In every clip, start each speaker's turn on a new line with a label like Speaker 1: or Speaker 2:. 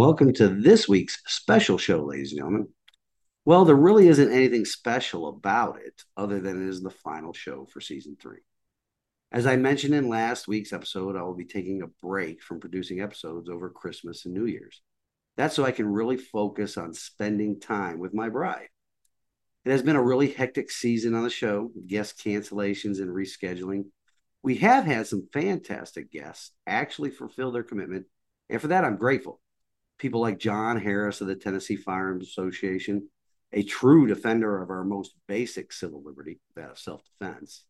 Speaker 1: Welcome to this week's special show, ladies and gentlemen. Well, there really isn't anything special about it other than it is the final show for season three. As I mentioned in last week's episode, I will be taking a break from producing episodes over Christmas and New Year's. That's so I can really focus on spending time with my bride. It has been a really hectic season on the show, guest cancellations and rescheduling. We have had some fantastic guests actually fulfill their commitment, and for that, I'm grateful. People like John Harris of the Tennessee Firearms Association, a true defender of our most basic civil liberty, that of self defense,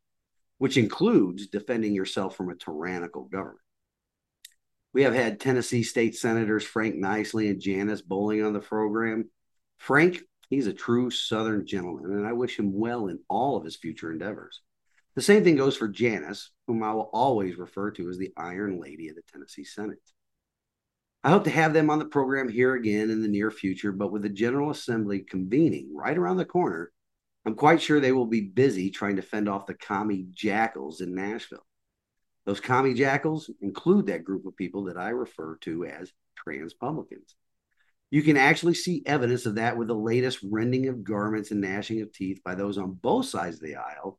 Speaker 1: which includes defending yourself from a tyrannical government. We have had Tennessee State Senators Frank Niceley and Janice Bowling on the program. Frank, he's a true Southern gentleman, and I wish him well in all of his future endeavors. The same thing goes for Janice, whom I will always refer to as the Iron Lady of the Tennessee Senate. I hope to have them on the program here again in the near future, but with the General Assembly convening right around the corner, I'm quite sure they will be busy trying to fend off the commie jackals in Nashville. Those commie jackals include that group of people that I refer to as transpublicans. You can actually see evidence of that with the latest rending of garments and gnashing of teeth by those on both sides of the aisle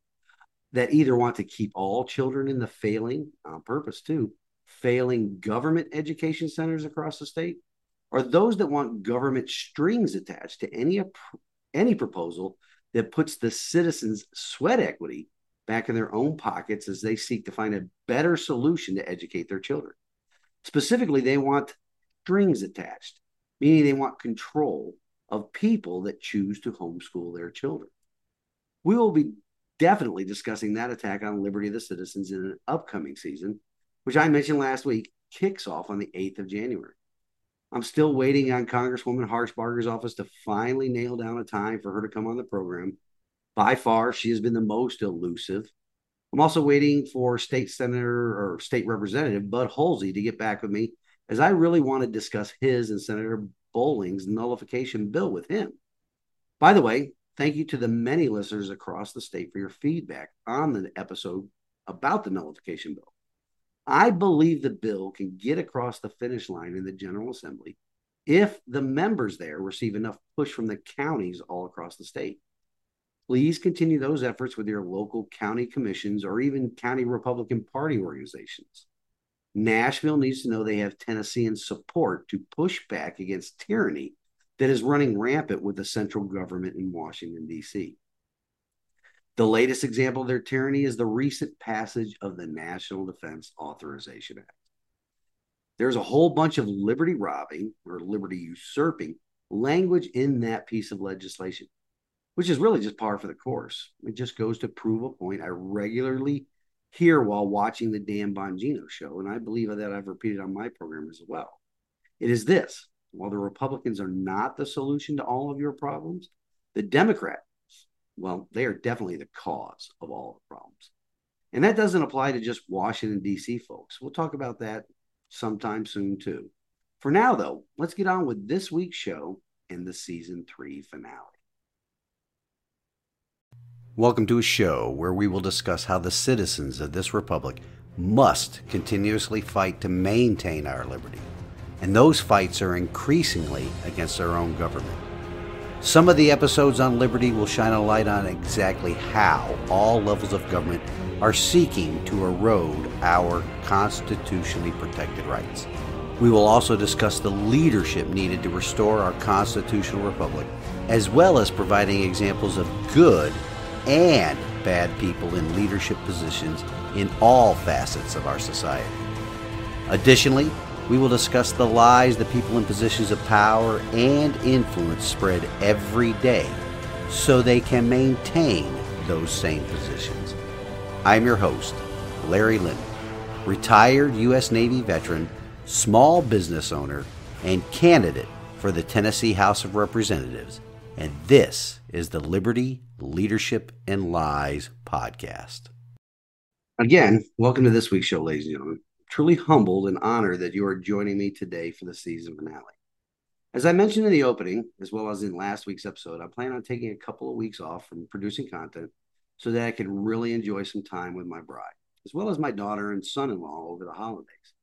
Speaker 1: that either want to keep all children in the failing, on purpose too, failing government education centers across the state, or those that want government strings attached to any, any proposal that puts the citizens' sweat equity back in their own pockets as they seek to find a better solution to educate their children. Specifically, they want strings attached, meaning they want control of people that choose to homeschool their children. We will be definitely discussing that attack on liberty of the citizens in an upcoming season, which I mentioned last week kicks off on the 8th of January. I'm still waiting on Congresswoman Harshbarger's office to finally nail down a time for her to come on the program. By far, she has been the most elusive. I'm also waiting for State Senator or State Representative Bud Hulsey to get back with me, as I really want to discuss his and Senator Bowling's nullification bill with him. By the way, thank you to the many listeners across the state for your feedback on the episode about the nullification bill. I believe the bill can get across the finish line in the General Assembly if the members there receive enough push from the counties all across the state. Please continue those efforts with your local county commissions or even county Republican Party organizations. Nashville needs to know they have Tennessean support to push back against tyranny that is running rampant with the central government in Washington, D.C. The latest example of their tyranny is the recent passage of the National Defense Authorization Act. There's a whole bunch of liberty robbing or liberty usurping language in that piece of legislation, which is really just par for the course. It just goes to prove a point I regularly hear while watching the Dan Bongino show, and I believe that I've repeated on my program as well. It is this while the Republicans are not the solution to all of your problems, the Democrat well, they are definitely the cause of all the problems. And that doesn't apply to just Washington, D.C. folks. We'll talk about that sometime soon, too. For now, though, let's get on with this week's show and the season three finale. Welcome to a show where we will discuss how the citizens of this republic must continuously fight to maintain our liberty. And those fights are increasingly against our own government. Some of the episodes on liberty will shine a light on exactly how all levels of government are seeking to erode our constitutionally protected rights. We will also discuss the leadership needed to restore our constitutional republic, as well as providing examples of good and bad people in leadership positions in all facets of our society. Additionally, we will discuss the lies the people in positions of power and influence spread every day so they can maintain those same positions. I'm your host, Larry Linton, retired U.S. Navy veteran, small business owner, and candidate for the Tennessee House of Representatives. And this is the Liberty, Leadership, and Lies podcast. Again, welcome to this week's show, ladies and gentlemen truly humbled and honored that you are joining me today for the season finale. As I mentioned in the opening, as well as in last week's episode, I plan on taking a couple of weeks off from producing content so that I can really enjoy some time with my bride, as well as my daughter and son in law over the holidays.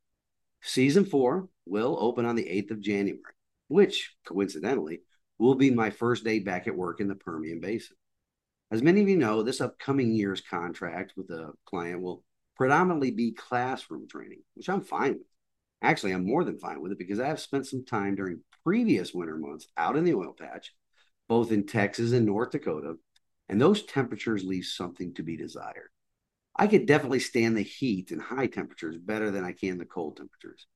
Speaker 1: Season four will open on the 8th of January, which coincidentally will be my first day back at work in the Permian Basin. As many of you know, this upcoming year's contract with a client will predominantly be classroom training, which I'm fine with. Actually, I'm more than fine with it because I have spent some time during previous winter months out in the oil patch, both in Texas and North Dakota, and those temperatures leave something to be desired. I could definitely stand the heat and high temperatures better than I can the cold temperatures.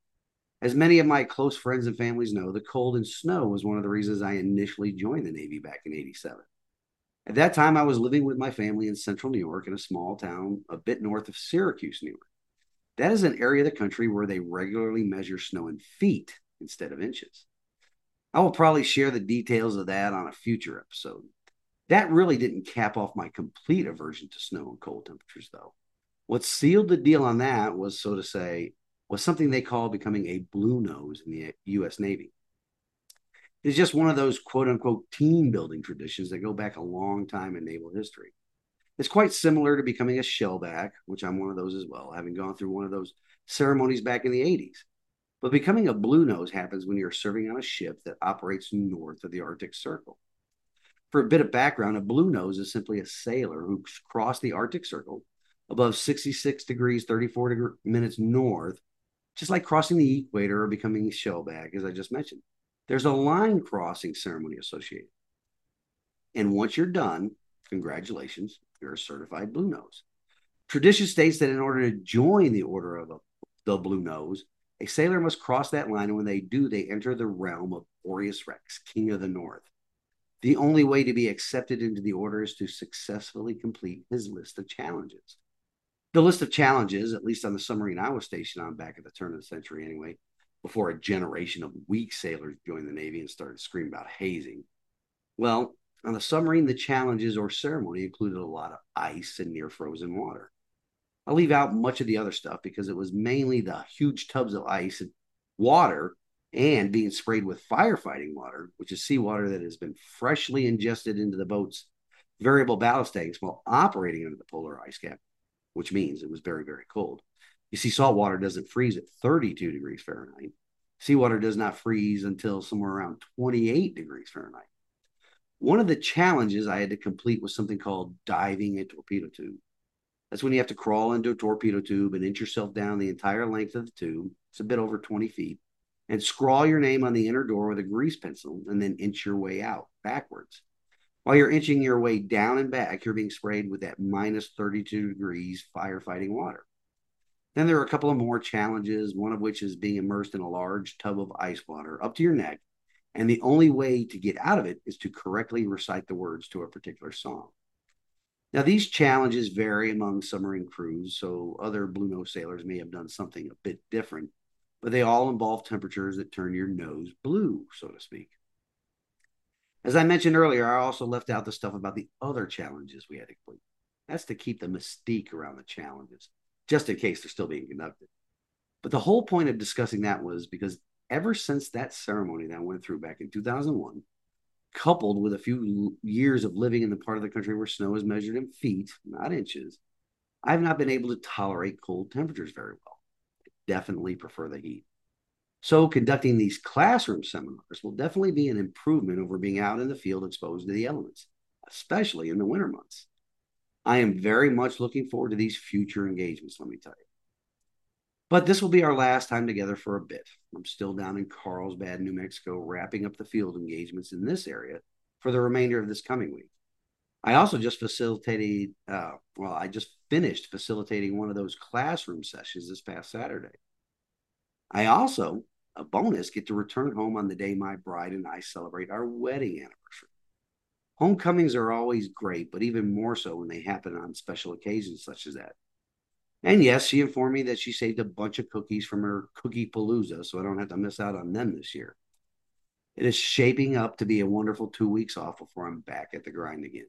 Speaker 1: As many of my close friends and families know, the cold and snow was one of the reasons I initially joined the Navy back in 87. At that time, I was living with my family in central New York in a small town a bit north of Syracuse, New York. That is an area of the country where they regularly measure snow in feet instead of inches. I will probably share the details of that on a future episode. That really didn't cap off my complete aversion to snow and cold temperatures, though. What sealed the deal on that was, so to say, was something they call becoming a blue nose in the U.S. Navy. It's just one of those quote unquote team building traditions that go back a long time in naval history. It's quite similar to becoming a shellback, which I'm one of those as well, having gone through one of those ceremonies back in the 80s. But becoming a blue nose happens when you're serving on a ship that operates north of the Arctic Circle. For a bit of background, a blue nose is simply a sailor who crossed the Arctic Circle above 66 degrees 34 degrees minutes north just like crossing the equator or becoming a shellback, as I just mentioned. There's a line crossing ceremony associated. And once you're done, congratulations, you're a certified blue nose. Tradition states that in order to join the order of the blue nose, a sailor must cross that line, and when they do, they enter the realm of Boreas Rex, king of the north. The only way to be accepted into the order is to successfully complete his list of challenges the list of challenges, at least on the submarine I was stationed on back at the turn of the century anyway, before a generation of weak sailors joined the Navy and started screaming about hazing. Well, on the submarine, the challenges or ceremony included a lot of ice and near frozen water. I'll leave out much of the other stuff because it was mainly the huge tubs of ice and water and being sprayed with firefighting water, which is seawater that has been freshly ingested into the boat's variable ballast tanks while operating under the polar ice cap which means it was very, very cold. You see, salt water doesn't freeze at 32 degrees Fahrenheit. Seawater does not freeze until somewhere around 28 degrees Fahrenheit. One of the challenges I had to complete was something called diving a torpedo tube. That's when you have to crawl into a torpedo tube and inch yourself down the entire length of the tube. It's a bit over 20 feet. And scrawl your name on the inner door with a grease pencil and then inch your way out backwards. While you're inching your way down and back, you're being sprayed with that minus 32 degrees firefighting water. Then there are a couple of more challenges, one of which is being immersed in a large tub of ice water up to your neck. And the only way to get out of it is to correctly recite the words to a particular song. Now, these challenges vary among submarine crews, so other Blue Nose sailors may have done something a bit different, but they all involve temperatures that turn your nose blue, so to speak. As I mentioned earlier, I also left out the stuff about the other challenges we had to complete. That's to keep the mystique around the challenges, just in case they're still being conducted. But the whole point of discussing that was because ever since that ceremony that went through back in 2001, coupled with a few years of living in the part of the country where snow is measured in feet, not inches, I've not been able to tolerate cold temperatures very well. I definitely prefer the heat. So, conducting these classroom seminars will definitely be an improvement over being out in the field exposed to the elements, especially in the winter months. I am very much looking forward to these future engagements, let me tell you. But this will be our last time together for a bit. I'm still down in Carlsbad, New Mexico, wrapping up the field engagements in this area for the remainder of this coming week. I also just facilitated, uh, well, I just finished facilitating one of those classroom sessions this past Saturday. I also a bonus, get to return home on the day my bride and I celebrate our wedding anniversary. Homecomings are always great, but even more so when they happen on special occasions such as that. And yes, she informed me that she saved a bunch of cookies from her cookie palooza, so I don't have to miss out on them this year. It is shaping up to be a wonderful two weeks off before I'm back at the grind again.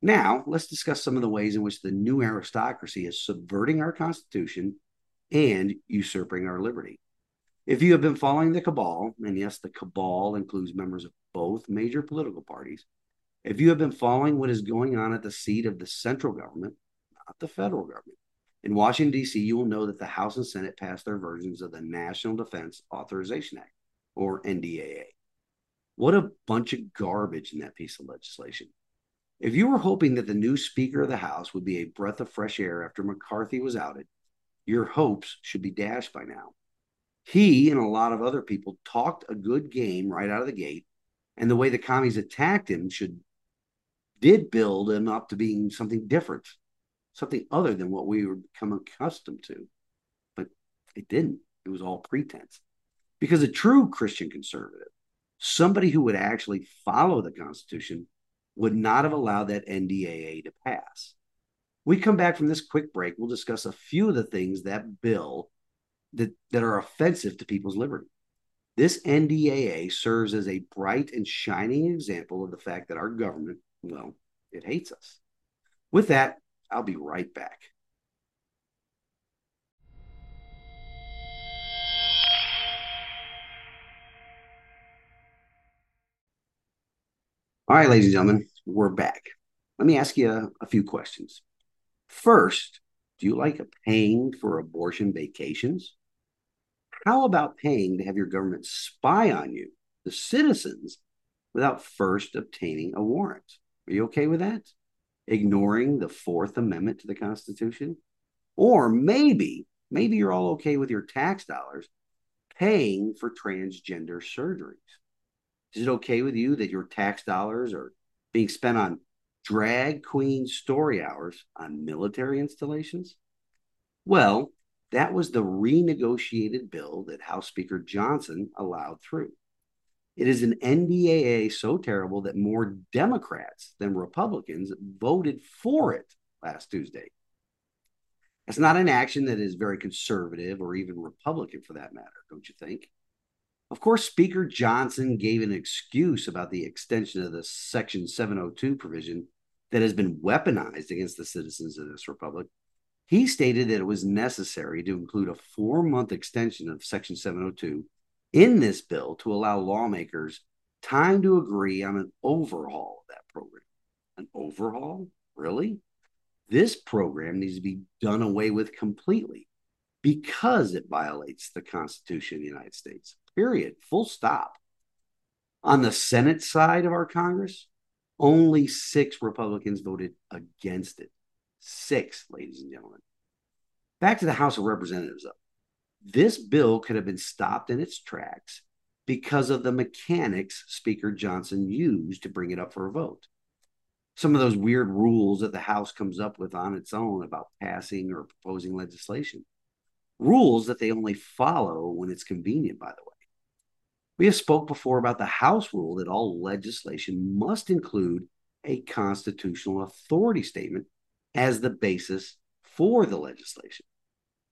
Speaker 1: Now, let's discuss some of the ways in which the new aristocracy is subverting our Constitution and usurping our liberty. If you have been following the cabal, and yes, the cabal includes members of both major political parties, if you have been following what is going on at the seat of the central government, not the federal government, In Washington, D.C., you will know that the House and Senate passed their versions of the National Defense Authorization Act, or NDAA. What a bunch of garbage in that piece of legislation. If you were hoping that the new Speaker of the House would be a breath of fresh air after McCarthy was outed, your hopes should be dashed by now. He and a lot of other people talked a good game right out of the gate, and the way the commies attacked him should did build him up to being something different, something other than what we were become accustomed to. But it didn't. It was all pretense. Because a true Christian conservative, somebody who would actually follow the Constitution, would not have allowed that NDAA to pass. We come back from this quick break, we'll discuss a few of the things that bill that, that are offensive to people's liberty. This NDAA serves as a bright and shining example of the fact that our government, well, it hates us. With that, I'll be right back. All right, ladies and gentlemen, we're back. Let me ask you a, a few questions. First, do you like paying for abortion vacations? How about paying to have your government spy on you, the citizens, without first obtaining a warrant? Are you okay with that? Ignoring the Fourth Amendment to the Constitution? Or maybe, maybe you're all okay with your tax dollars paying for transgender surgeries. Is it okay with you that your tax dollars are being spent on drag queen story hours on military installations? Well, that was the renegotiated bill that House Speaker Johnson allowed through. It is an NDAA so terrible that more Democrats than Republicans voted for it last Tuesday. It's not an action that is very conservative or even Republican for that matter, don't you think? Of course, Speaker Johnson gave an excuse about the extension of the Section 702 provision that has been weaponized against the citizens of this republic he stated that it was necessary to include a four month extension of Section 702 in this bill to allow lawmakers time to agree on an overhaul of that program. An overhaul? Really? This program needs to be done away with completely because it violates the Constitution of the United States. Period. Full stop. On the Senate side of our Congress, only six Republicans voted against it. Six, ladies and gentlemen. Back to the House of Representatives, though. This bill could have been stopped in its tracks because of the mechanics Speaker Johnson used to bring it up for a vote. Some of those weird rules that the House comes up with on its own about passing or proposing legislation. Rules that they only follow when it's convenient, by the way. We have spoke before about the House rule that all legislation must include a constitutional authority statement as the basis for the legislation,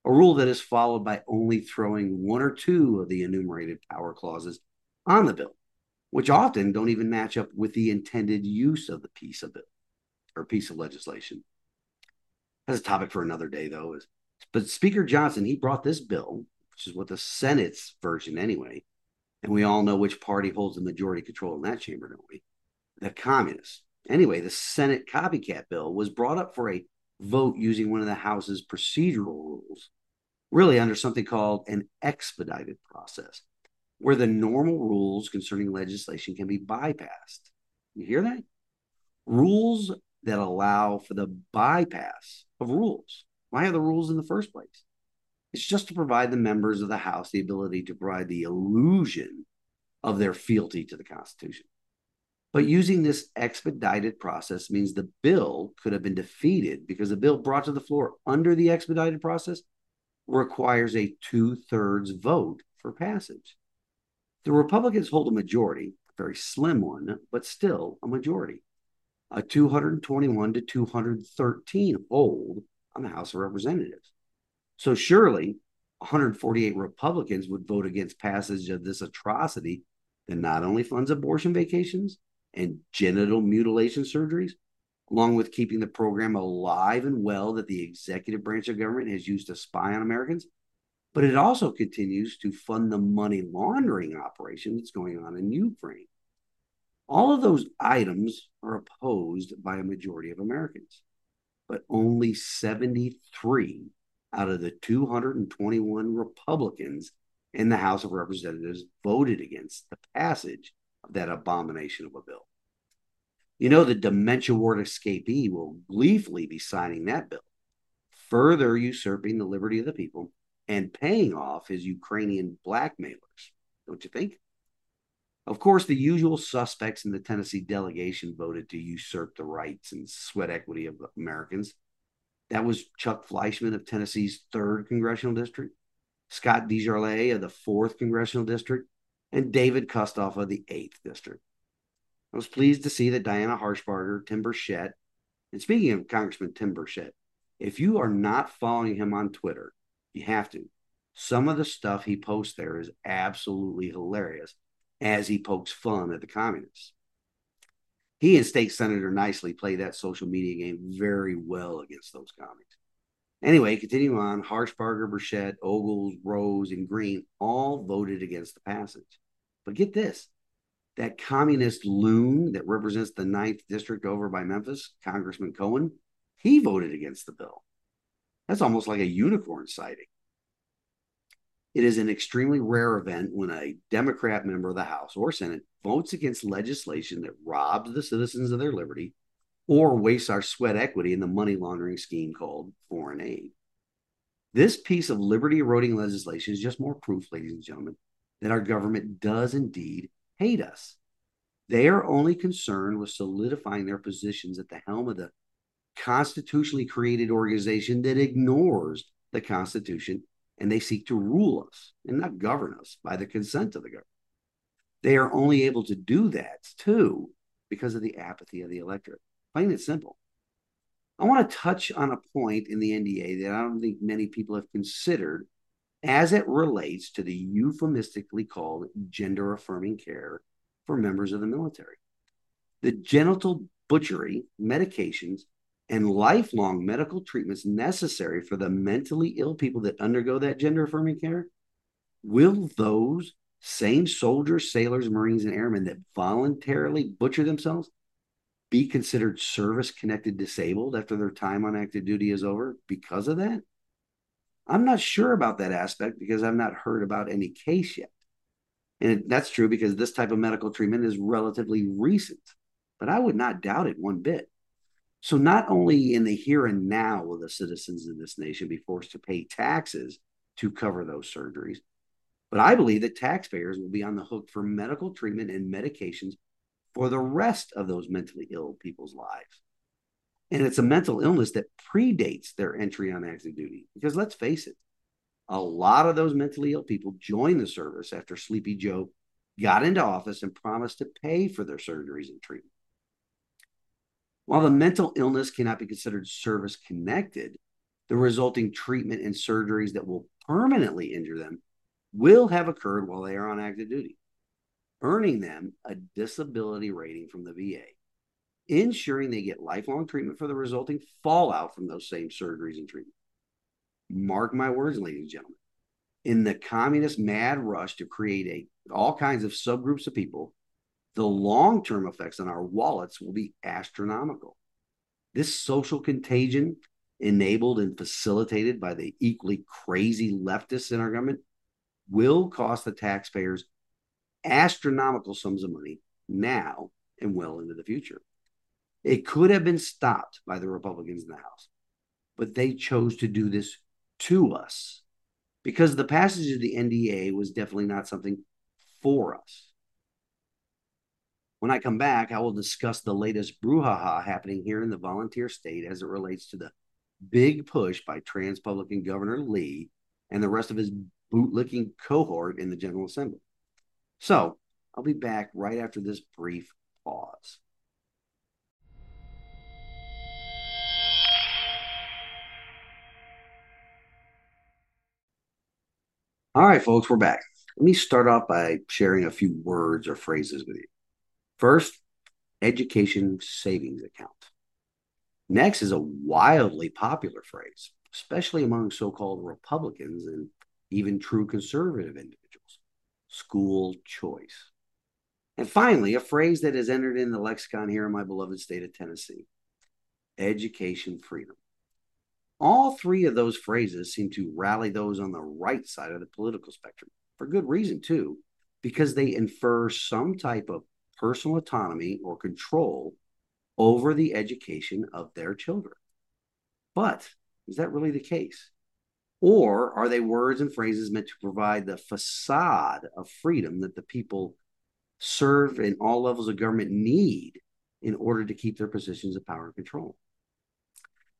Speaker 1: a rule that is followed by only throwing one or two of the enumerated power clauses on the bill, which often don't even match up with the intended use of the piece of bill or piece of legislation. That's a topic for another day, though. Is but Speaker Johnson he brought this bill, which is what the Senate's version anyway, and we all know which party holds the majority control in that chamber, don't we? The communists. Anyway, the Senate copycat bill was brought up for a vote using one of the House's procedural rules, really under something called an expedited process, where the normal rules concerning legislation can be bypassed. You hear that? Rules that allow for the bypass of rules. Why are the rules in the first place? It's just to provide the members of the House the ability to provide the illusion of their fealty to the Constitution. But using this expedited process means the bill could have been defeated because the bill brought to the floor under the expedited process requires a two thirds vote for passage. The Republicans hold a majority, a very slim one, but still a majority, a 221 to 213 hold on the House of Representatives. So surely 148 Republicans would vote against passage of this atrocity that not only funds abortion vacations, and genital mutilation surgeries, along with keeping the program alive and well that the executive branch of government has used to spy on Americans. But it also continues to fund the money laundering operation that's going on in Ukraine. All of those items are opposed by a majority of Americans, but only 73 out of the 221 Republicans in the House of Representatives voted against the passage that abomination of a bill. You know, the dementia ward escapee will gleefully be signing that bill, further usurping the liberty of the people and paying off his Ukrainian blackmailers. Don't you think? Of course, the usual suspects in the Tennessee delegation voted to usurp the rights and sweat equity of Americans. That was Chuck Fleischmann of Tennessee's 3rd Congressional District, Scott DesJarlais of the 4th Congressional District, and David Kustoff of the 8th District. I was pleased to see that Diana Harshbarger, Tim Burchett, and speaking of Congressman Tim Burchett, if you are not following him on Twitter, you have to. Some of the stuff he posts there is absolutely hilarious as he pokes fun at the communists. He and State Senator Niceley play that social media game very well against those commies. Anyway, continue on. Harshbarger, Burchett, Ogles, Rose, and Green all voted against the passage. But get this that communist loon that represents the ninth district over by Memphis, Congressman Cohen, he voted against the bill. That's almost like a unicorn sighting. It is an extremely rare event when a Democrat member of the House or Senate votes against legislation that robs the citizens of their liberty or wastes our sweat equity in the money laundering scheme called foreign aid. This piece of liberty eroding legislation is just more proof, ladies and gentlemen, that our government does indeed hate us. They are only concerned with solidifying their positions at the helm of the constitutionally created organization that ignores the Constitution and they seek to rule us and not govern us by the consent of the government. They are only able to do that too because of the apathy of the electorate. Plain and simple. I want to touch on a point in the NDA that I don't think many people have considered as it relates to the euphemistically called gender affirming care for members of the military. The genital butchery, medications, and lifelong medical treatments necessary for the mentally ill people that undergo that gender affirming care, will those same soldiers, sailors, Marines, and airmen that voluntarily butcher themselves be considered service connected disabled after their time on active duty is over because of that? I'm not sure about that aspect because I've not heard about any case yet. And that's true because this type of medical treatment is relatively recent, but I would not doubt it one bit. So, not only in the here and now will the citizens of this nation be forced to pay taxes to cover those surgeries, but I believe that taxpayers will be on the hook for medical treatment and medications for the rest of those mentally ill people's lives. And it's a mental illness that predates their entry on active duty. Because let's face it, a lot of those mentally ill people joined the service after Sleepy Joe got into office and promised to pay for their surgeries and treatment. While the mental illness cannot be considered service connected, the resulting treatment and surgeries that will permanently injure them will have occurred while they are on active duty, earning them a disability rating from the VA ensuring they get lifelong treatment for the resulting fallout from those same surgeries and treatment. Mark my words, ladies and gentlemen. In the communist mad rush to create a, all kinds of subgroups of people, the long term effects on our wallets will be astronomical. This social contagion, enabled and facilitated by the equally crazy leftists in our government, will cost the taxpayers astronomical sums of money now and well into the future. It could have been stopped by the Republicans in the House, but they chose to do this to us because the passage of the NDA was definitely not something for us. When I come back, I will discuss the latest brouhaha happening here in the volunteer state as it relates to the big push by Transpublican Governor Lee and the rest of his bootlicking cohort in the General Assembly. So I'll be back right after this brief pause. All right, folks, we're back. Let me start off by sharing a few words or phrases with you. First, education savings account. Next is a wildly popular phrase, especially among so called Republicans and even true conservative individuals school choice. And finally, a phrase that has entered in the lexicon here in my beloved state of Tennessee education freedom. All three of those phrases seem to rally those on the right side of the political spectrum for good reason, too, because they infer some type of personal autonomy or control over the education of their children. But is that really the case? Or are they words and phrases meant to provide the facade of freedom that the people serve in all levels of government need in order to keep their positions of power and control?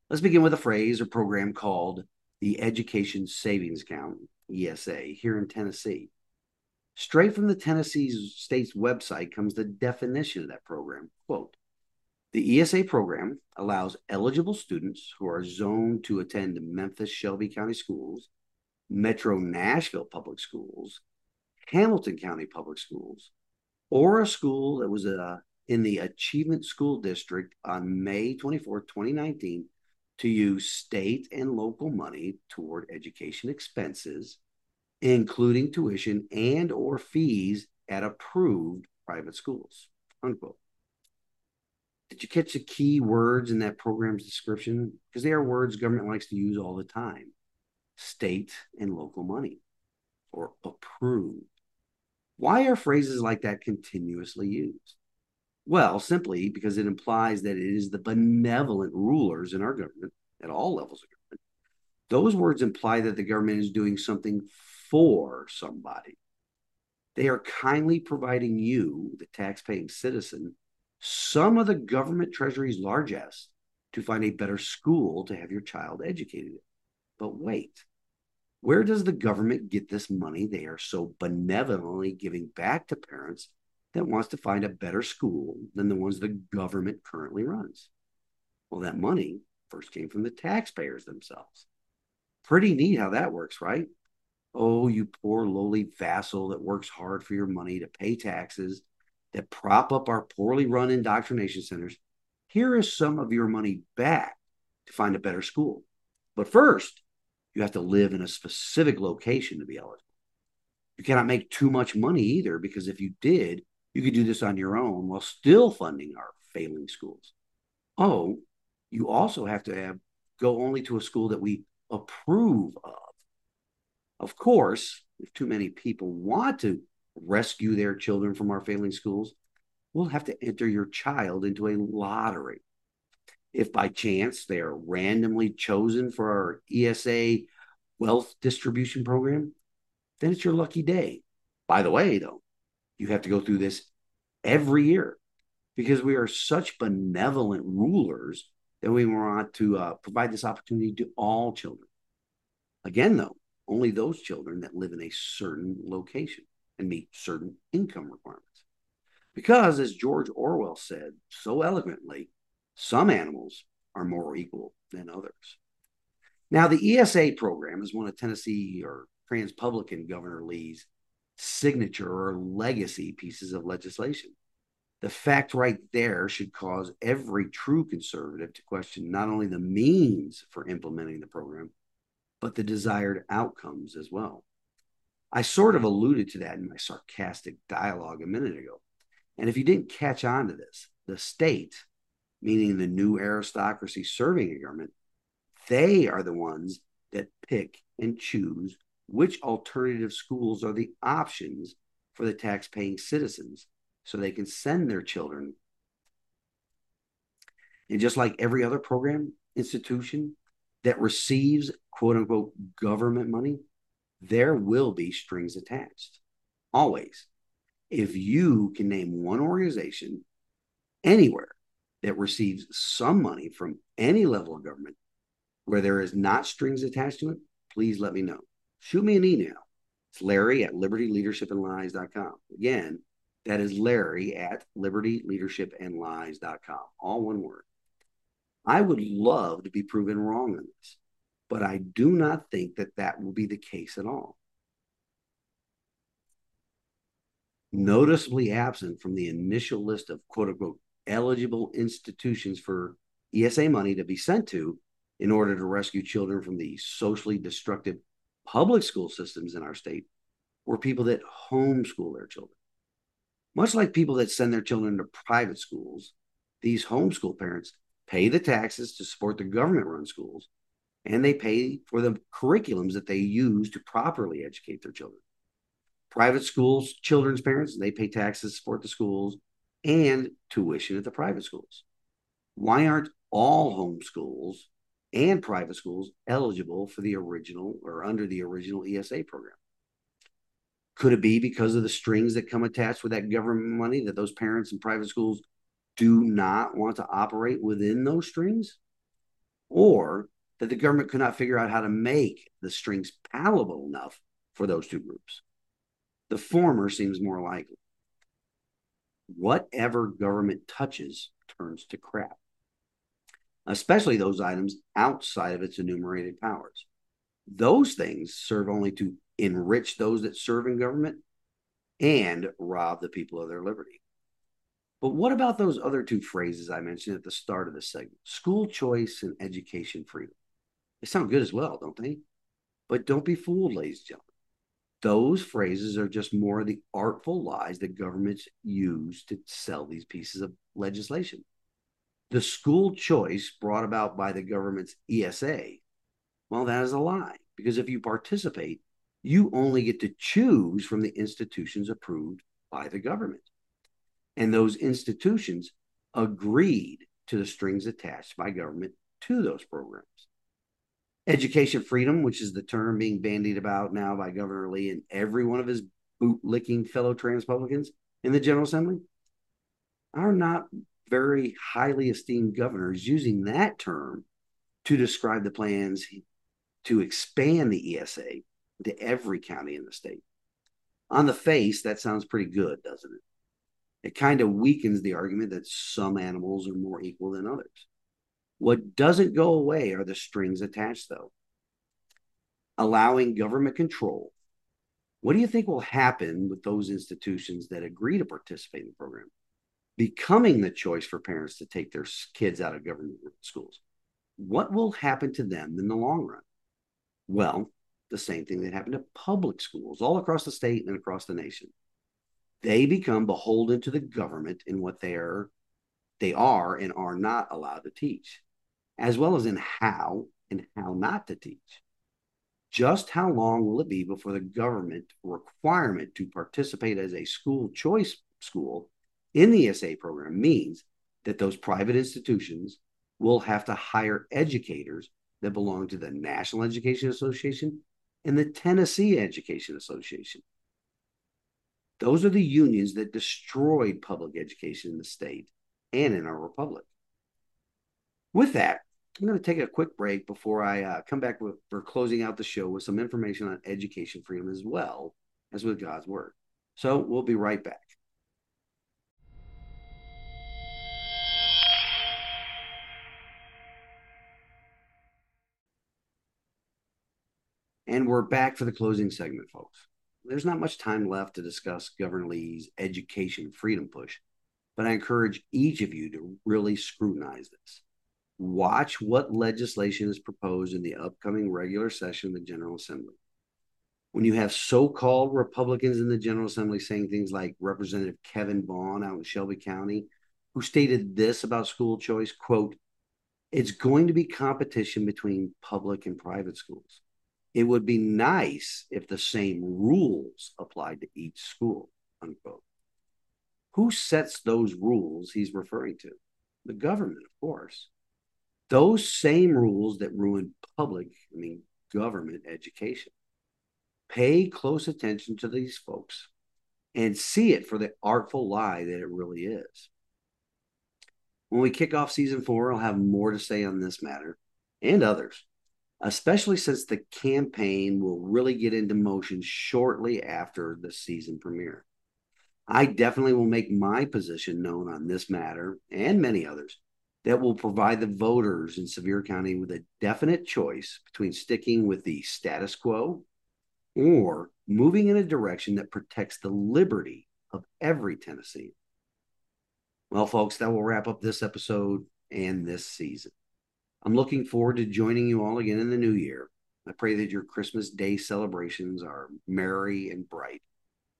Speaker 1: Let's begin with a phrase or program called the Education Savings Account, ESA, here in Tennessee. Straight from the Tennessee state's website comes the definition of that program. Quote, the ESA program allows eligible students who are zoned to attend Memphis Shelby County Schools, Metro Nashville Public Schools, Hamilton County Public Schools, or a school that was uh, in the Achievement School District on May 24, 2019, to use state and local money toward education expenses, including tuition and or fees at approved private schools. Unquote. Did you catch the key words in that program's description? Because they are words government likes to use all the time state and local money or approved. Why are phrases like that continuously used? Well, simply because it implies that it is the benevolent rulers in our government at all levels of government. Those words imply that the government is doing something for somebody. They are kindly providing you, the tax-paying citizen, some of the government treasury's largesse to find a better school to have your child educated. But wait, where does the government get this money they are so benevolently giving back to parents that wants to find a better school than the ones the government currently runs? Well, that money first came from the taxpayers themselves. Pretty neat how that works, right? Oh, you poor lowly vassal that works hard for your money to pay taxes that prop up our poorly run indoctrination centers, here is some of your money back to find a better school. But first, you have to live in a specific location to be eligible. You cannot make too much money either, because if you did, you could do this on your own while still funding our failing schools. Oh, you also have to have go only to a school that we approve of. Of course, if too many people want to rescue their children from our failing schools, we'll have to enter your child into a lottery. If by chance they are randomly chosen for our ESA wealth distribution program, then it's your lucky day. By the way, though, you have to go through this every year because we are such benevolent rulers that we want to uh, provide this opportunity to all children. Again, though, only those children that live in a certain location and meet certain income requirements. Because, as George Orwell said so eloquently, some animals are more equal than others. Now, the ESA program is one of Tennessee or Transpublican Governor Lee's signature or legacy pieces of legislation. The fact right there should cause every true conservative to question not only the means for implementing the program, but the desired outcomes as well. I sort of alluded to that in my sarcastic dialogue a minute ago. And if you didn't catch on to this, the state, meaning the new aristocracy serving a government, they are the ones that pick and choose which alternative schools are the options for the tax-paying citizens so they can send their children. And just like every other program institution that receives quote unquote government money, there will be strings attached. Always. If you can name one organization anywhere that receives some money from any level of government where there is not strings attached to it, please let me know. Shoot me an email. It's Larry at libertyleadershipandlies.com. Again, that is Larry at libertyleadershipandlies.com. All one word. I would love to be proven wrong on this but I do not think that that will be the case at all. Noticeably absent from the initial list of quote unquote eligible institutions for ESA money to be sent to in order to rescue children from the socially destructive public school systems in our state were people that homeschool their children. Much like people that send their children to private schools, these homeschool parents pay the taxes to support the government run schools and they pay for the curriculums that they use to properly educate their children. Private schools, children's parents, they pay taxes to support the schools and tuition at the private schools. Why aren't all home schools and private schools eligible for the original or under the original ESA program? Could it be because of the strings that come attached with that government money that those parents and private schools do not want to operate within those strings? Or that the government could not figure out how to make the strings palatable enough for those two groups? The former seems more likely. Whatever government touches turns to crap, especially those items outside of its enumerated powers. Those things serve only to enrich those that serve in government, and rob the people of their liberty. But what about those other two phrases I mentioned at the start of the segment? School choice and education freedom. They sound good as well, don't they? But don't be fooled, ladies and gentlemen. Those phrases are just more of the artful lies that governments use to sell these pieces of legislation. The school choice brought about by the government's ESA, well, that is a lie because if you participate, you only get to choose from the institutions approved by the government. And those institutions agreed to the strings attached by government to those programs. Education freedom, which is the term being bandied about now by Governor Lee and every one of his boot licking fellow Transpublicans in the General Assembly, are not very highly esteemed governors using that term to describe the plans to expand the ESA to every county in the state. On the face, that sounds pretty good, doesn't it? It kind of weakens the argument that some animals are more equal than others. What doesn't go away are the strings attached, though. Allowing government control. What do you think will happen with those institutions that agree to participate in the program? Becoming the choice for parents to take their kids out of government schools. What will happen to them in the long run? Well, the same thing that happened to public schools all across the state and across the nation. They become beholden to the government in what they are, they are and are not allowed to teach, as well as in how and how not to teach. Just how long will it be before the government requirement to participate as a school choice school in the ESA program means that those private institutions will have to hire educators that belong to the National Education Association and the Tennessee Education Association. Those are the unions that destroyed public education in the state and in our republic. With that, I'm going to take a quick break before I uh, come back with, for closing out the show with some information on education freedom as well as with God's Word. So we'll be right back. And we're back for the closing segment, folks. There's not much time left to discuss Governor Lee's education freedom push, but I encourage each of you to really scrutinize this. Watch what legislation is proposed in the upcoming regular session of the General Assembly. When you have so called Republicans in the General Assembly saying things like Representative Kevin Vaughan out in Shelby County, who stated this about school choice quote, it's going to be competition between public and private schools it would be nice if the same rules applied to each school, unquote. Who sets those rules he's referring to? The government, of course. Those same rules that ruin public, I mean, government education. Pay close attention to these folks and see it for the artful lie that it really is. When we kick off season four, I'll have more to say on this matter and others especially since the campaign will really get into motion shortly after the season premiere. I definitely will make my position known on this matter and many others that will provide the voters in Sevier County with a definite choice between sticking with the status quo or moving in a direction that protects the liberty of every Tennessee. Well, folks, that will wrap up this episode and this season. I'm looking forward to joining you all again in the new year. I pray that your Christmas Day celebrations are merry and bright,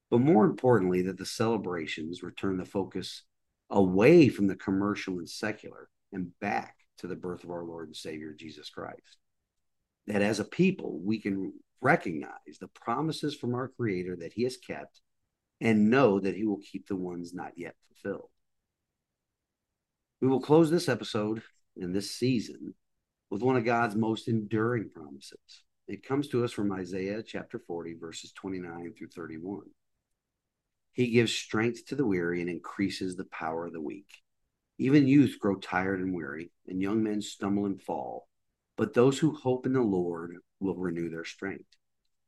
Speaker 1: but more importantly, that the celebrations return the focus away from the commercial and secular and back to the birth of our Lord and Savior Jesus Christ. that as a people, we can recognize the promises from our Creator that He has kept and know that He will keep the ones not yet fulfilled. We will close this episode and this season with one of God's most enduring promises. It comes to us from Isaiah chapter 40, verses 29 through 31. He gives strength to the weary and increases the power of the weak. Even youth grow tired and weary, and young men stumble and fall. But those who hope in the Lord will renew their strength.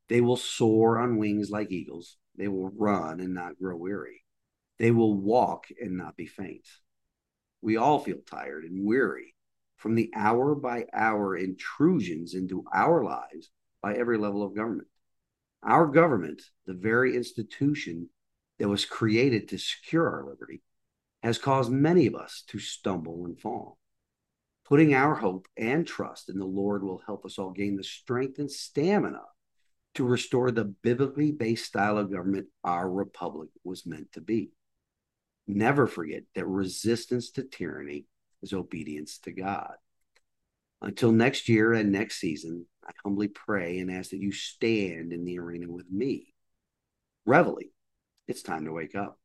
Speaker 1: They will soar on wings like eagles. They will run and not grow weary. They will walk and not be faint. We all feel tired and weary from the hour by hour intrusions into our lives by every level of government. Our government, the very institution that was created to secure our liberty, has caused many of us to stumble and fall. Putting our hope and trust in the Lord will help us all gain the strength and stamina to restore the biblically based style of government our republic was meant to be. Never forget that resistance to tyranny is obedience to God. Until next year and next season, I humbly pray and ask that you stand in the arena with me. Reveille, it's time to wake up.